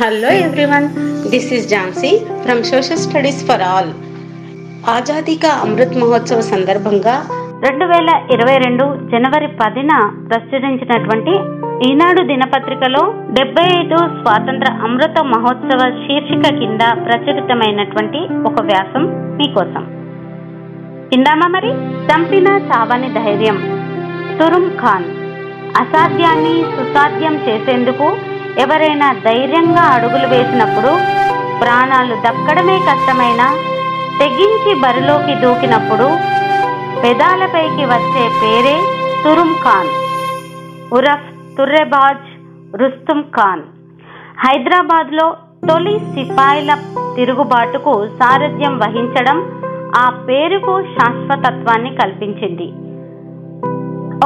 Hello everyone, this is Jansi from Social Studies for All. Azadi ka Amrit Mahotsav సందర్భంగా రెండు వేల ఇరవై రెండు జనవరి పదిన ప్రచురించినటువంటి ఈనాడు దినపత్రికలో డెబ్బై ఐదు స్వాతంత్ర అమృత మహోత్సవ శీర్షిక కింద ప్రచురితమైనటువంటి ఒక వ్యాసం మీకోసం. విందామా మరి? చంపిన చావని ధైర్యం. తురుమ్ ఖాన్. అసాధ్యాన్ని సుసాధ్యం చేసేందుకు ఎవరైనా ధైర్యంగా అడుగులు వేసినప్పుడు ప్రాణాలు దక్కడమే కష్టమైన తెగించి బరిలోకి దూకినప్పుడు పెదాలపైకి వచ్చే పేరే తురుమ్ ఖాన్. ఉరఫ్ తుర్రెబాజ్ రుస్తుమ్ ఖాన్. హైదరాబాద్లో తొలి సిపాయిల తిరుగుబాటుకు సారథ్యం వహించడం ఆ పేరుకు శాశ్వతత్వాన్ని కల్పించింది.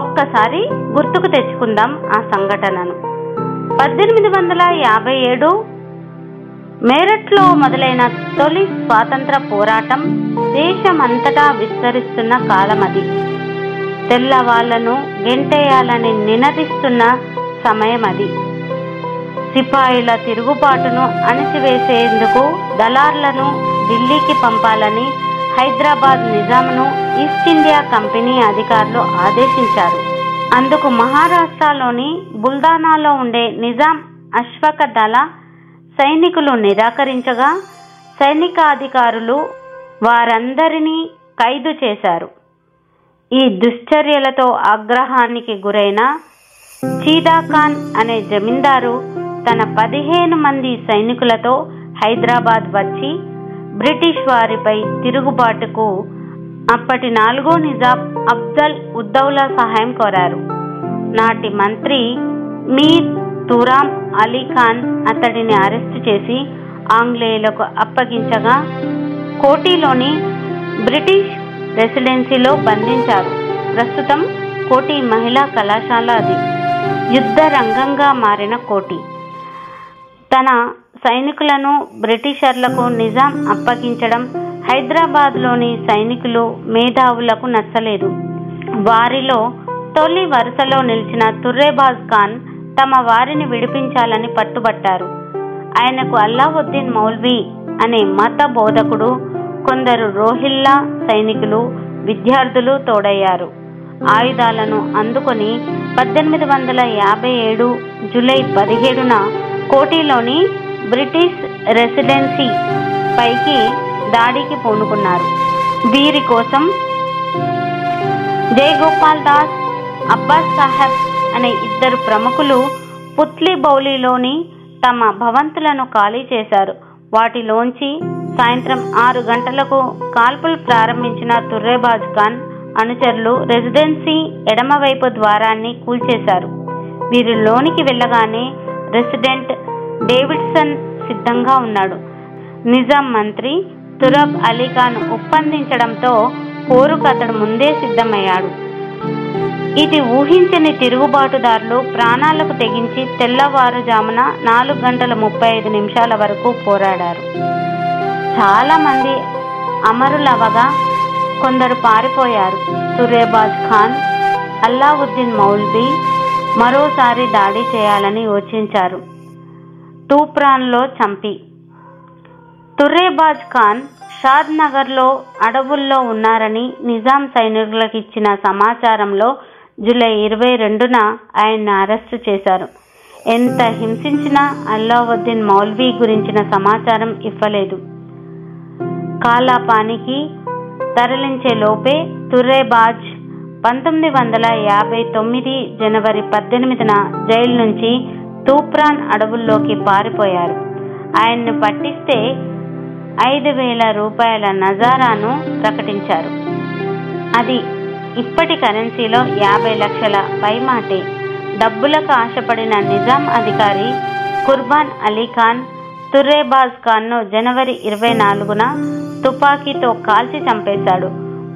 ఒక్కసారి గుర్తుకు తెచ్చుకుందాం ఆ సంఘటనను. పద్దెనిమిది వందల యాభై ఏడు మేరట్లో మొదలైన తొలి స్వాతంత్ర పోరాటం దేశమంతటా విస్తరిస్తున్న కాలం అది తెల్లవాళ్ళను గెంటేయాలని నినదిస్తున్న సమయం అది సిపాయిల తిరుగుబాటును అణిచివేసేందుకు దళార్లను ఢిల్లీకి పంపాలని హైదరాబాద్ నిజాంను ఈస్ట్ ఇండియా కంపెనీ అధికారులు ఆదేశించారు. అందుకు మహారాష్ట్రలోని బుల్దానాలో ఉండే నిజాం అశ్వక దళ సైనికులు నిరాకరించగా సైనికాధికారులు వారందరినీ ఖైదు చేశారు. ఈ దుశ్చర్యలతో ఆగ్రహానికి గురైన చీదాఖాన్ అనే జమీందారు తన పదిహేను మంది సైనికులతో హైదరాబాద్ వచ్చి బ్రిటిష్ వారిపై తిరుగుబాటుకు అప్పటి నాలుగో నిజాం అఫ్జల్ ఉద్దౌలా సహాయం కోరారు. నాటి మంత్రి మీర్ తురాం అలీ ఖాన్ అతడిని అరెస్టు చేసి ఆంగ్లేయులకు అప్పగించగా కోటిలోని బ్రిటిష్ రెసిడెన్సీలో బంధించారు. ప్రస్తుతం కోటి మహిళా కళాశాల అది. యుద్ధ రంగంగా మారిన కోటి. తన సైనికులను బ్రిటిషర్లకు నిజాం అప్పగించడం హైదరాబాద్లోని సైనికులు మేధావులకు నచ్చలేదు. వారిలో తొలి వరుసలో నిలిచిన తుర్రేబాజ్ ఖాన్ తమ వారిని విడిపించాలని పట్టుబట్టారు. ఆయనకు అల్లావుద్దీన్ మౌల్వి అనే మత బోధకుడు కొందరు రోహిల్లా సైనికులు విద్యార్థులు తోడయ్యారు. ఆయుధాలను అందుకొని పద్దెనిమిది వందల యాభై ఏడు జూలై పదిహేడున కోటిలోని బ్రిటిష్ రెసిడెన్సీ పైకి దాడికి పూనుకున్నారు. వీరి కోసం జయగోపాల్ దాస్ అబ్బాస్ సాహెబ్ అనే ఇద్దరు ప్రముఖులు పుత్లీ బౌలిలోని తమ భవంతులను ఖాళీ చేశారు. వాటిలోంచి సాయంత్రం ఆరు గంటలకు కాల్పులు ప్రారంభించిన తుర్రేబాజ్ ఖాన్ అనుచరులు రెసిడెన్సీ ఎడమవైపు ద్వారాన్ని కూల్చేశారు. వీరు లోనికి వెళ్ళగానే రెసిడెంట్ డేవిడ్సన్ సిద్ధంగా ఉన్నాడు. నిజాం మంత్రి తురబ్ అలీఖాన్ ఒప్పందించడంతో పోరుకు అతడు ముందే సిద్ధమయ్యాడు. ఇది ఊహించని తిరుగుబాటుదారులు ప్రాణాలకు తెగించి తెల్లవారుజామున నాలుగు గంటల ముప్పై ఐదు నిమిషాల వరకు పోరాడారు. చాలా మంది అమరులవగా కొందరు పారిపోయారు. సురేబాజ్ ఖాన్ అల్లావుద్దీన్ మౌల్బీ మరోసారి దాడి చేయాలని యోచించారు. తూప్రాన్లో చంపి తుర్రేబాజ్ ఖాన్ షాద్ నగర్లో అడవుల్లో ఉన్నారని నిజాం సైనికులకు ఇచ్చిన సమాచారంలో జూలై ఇరవై రెండున ఆయన్ని అరెస్టు చేశారు. ఎంత హింసించినా అల్లావుద్దీన్ మౌల్వీ గురించిన సమాచారం ఇవ్వలేదు. కాలాపానికి తరలించే లోపే తుర్రేబాజ్ పంతొమ్మిది వందల యాభై తొమ్మిది జనవరి పద్దెనిమిదిన జైలు నుంచి తూప్రాన్ అడవుల్లోకి పారిపోయారు. ఆయన్ని పట్టిస్తే ఐదు వేల రూపాయల నజారాను ప్రకటించారు. అది ఇప్పటి కరెన్సీలో యాభై లక్షల పైమాటే. డబ్బులకు ఆశపడిన నిజాం అధికారి కుర్బాన్ అలీ ఖాన్ తుర్రేబాజ్ ఖాన్ను జనవరి ఇరవై నాలుగున తుపాకీతో కాల్చి చంపేశాడు.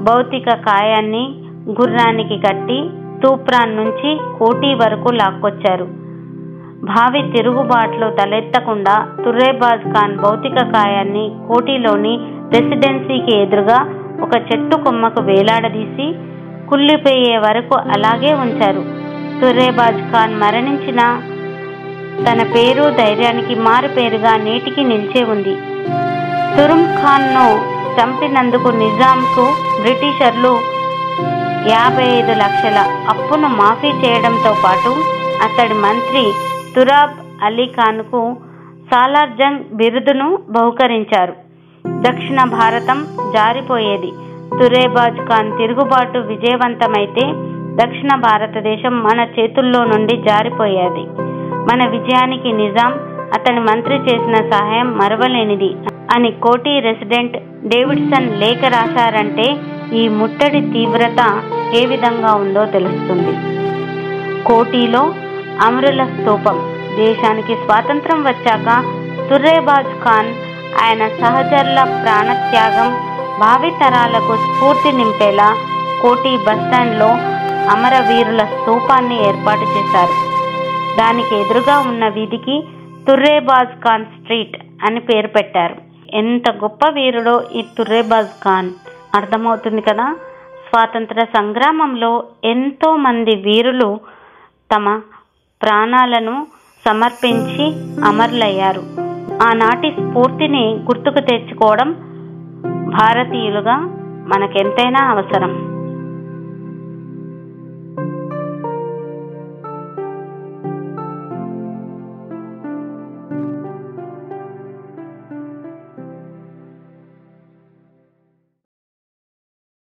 భౌతిక కాయాన్ని గుర్రానికి కట్టి తూప్రాన్ నుంచి కోటీ వరకు లాక్కొచ్చారు. భావి తిరుగుబాట్లు తలెత్తకుండా తుర్రేబాజ్ ఖాన్ భౌతిక కాయాన్ని కోటిలోని రెసిడెన్సీకి ఎదురుగా ఒక చెట్టు కొమ్మకు వేలాడదీసి కుళ్ళిపోయే వరకు అలాగే ఉంచారు. తుర్రేబాజ్ ఖాన్ మరణించిన తన పేరు ధైర్యానికి మారు పేరుగా నేటికి నిలిచే ఉంది. తురుమ్ ఖాన్ను చంపినందుకు నిజాంకు బ్రిటిషర్లు యాభై ఐదు లక్షల అప్పును మాఫీ చేయడంతో పాటు అతడి మంత్రి తురాబ్ అలీ ఖాన్కు సాలార్జంగ్ బిరుదును బహుకరించారు. దక్షిణ భారతం జారిపోయేది. తురేబాజ్ ఖాన్ తిరుగుబాటు విజయవంతమైతే దక్షిణ భారతదేశం మన చేతుల్లో నుండి జారిపోయేది. మన విజయానికి నిజాం అతని మంత్రి చేసిన సహాయం మరవలేనిది అని కోటి రెసిడెంట్ డేవిడ్సన్ లేఖ రాశారంటే ఈ ముట్టడి తీవ్రత ఏ విధంగా ఉందో తెలుస్తుంది. కోటిలో అమరుల స్తూపం. దేశానికి స్వాతంత్రం వచ్చాక తుర్రేబాజ్ ఖాన్ ఆయన సహచరుల ప్రాణత్యాగం భావితరాలకు స్ఫూర్తి నింపేలా కోటి బస్టాండ్లో అమరవీరుల స్తూపాన్ని ఏర్పాటు చేశారు. దానికి ఎదురుగా ఉన్న వీధికి తుర్రేబాజ్ ఖాన్ స్ట్రీట్ అని పేరు పెట్టారు. ఎంత గొప్ప వీరుడో ఈ తుర్రేబాజ్ ఖాన్. అర్థమవుతుంది కదా? స్వాతంత్ర సంగ్రామంలో ఎంతోమంది వీరులు తమ ప్రాణాలను సమర్పించి అమరులయ్యారు. ఆనాటి స్ఫూర్తిని గుర్తుకు తెచ్చుకోవడం భారతీయులుగా మనకెంతైనా అవసరం.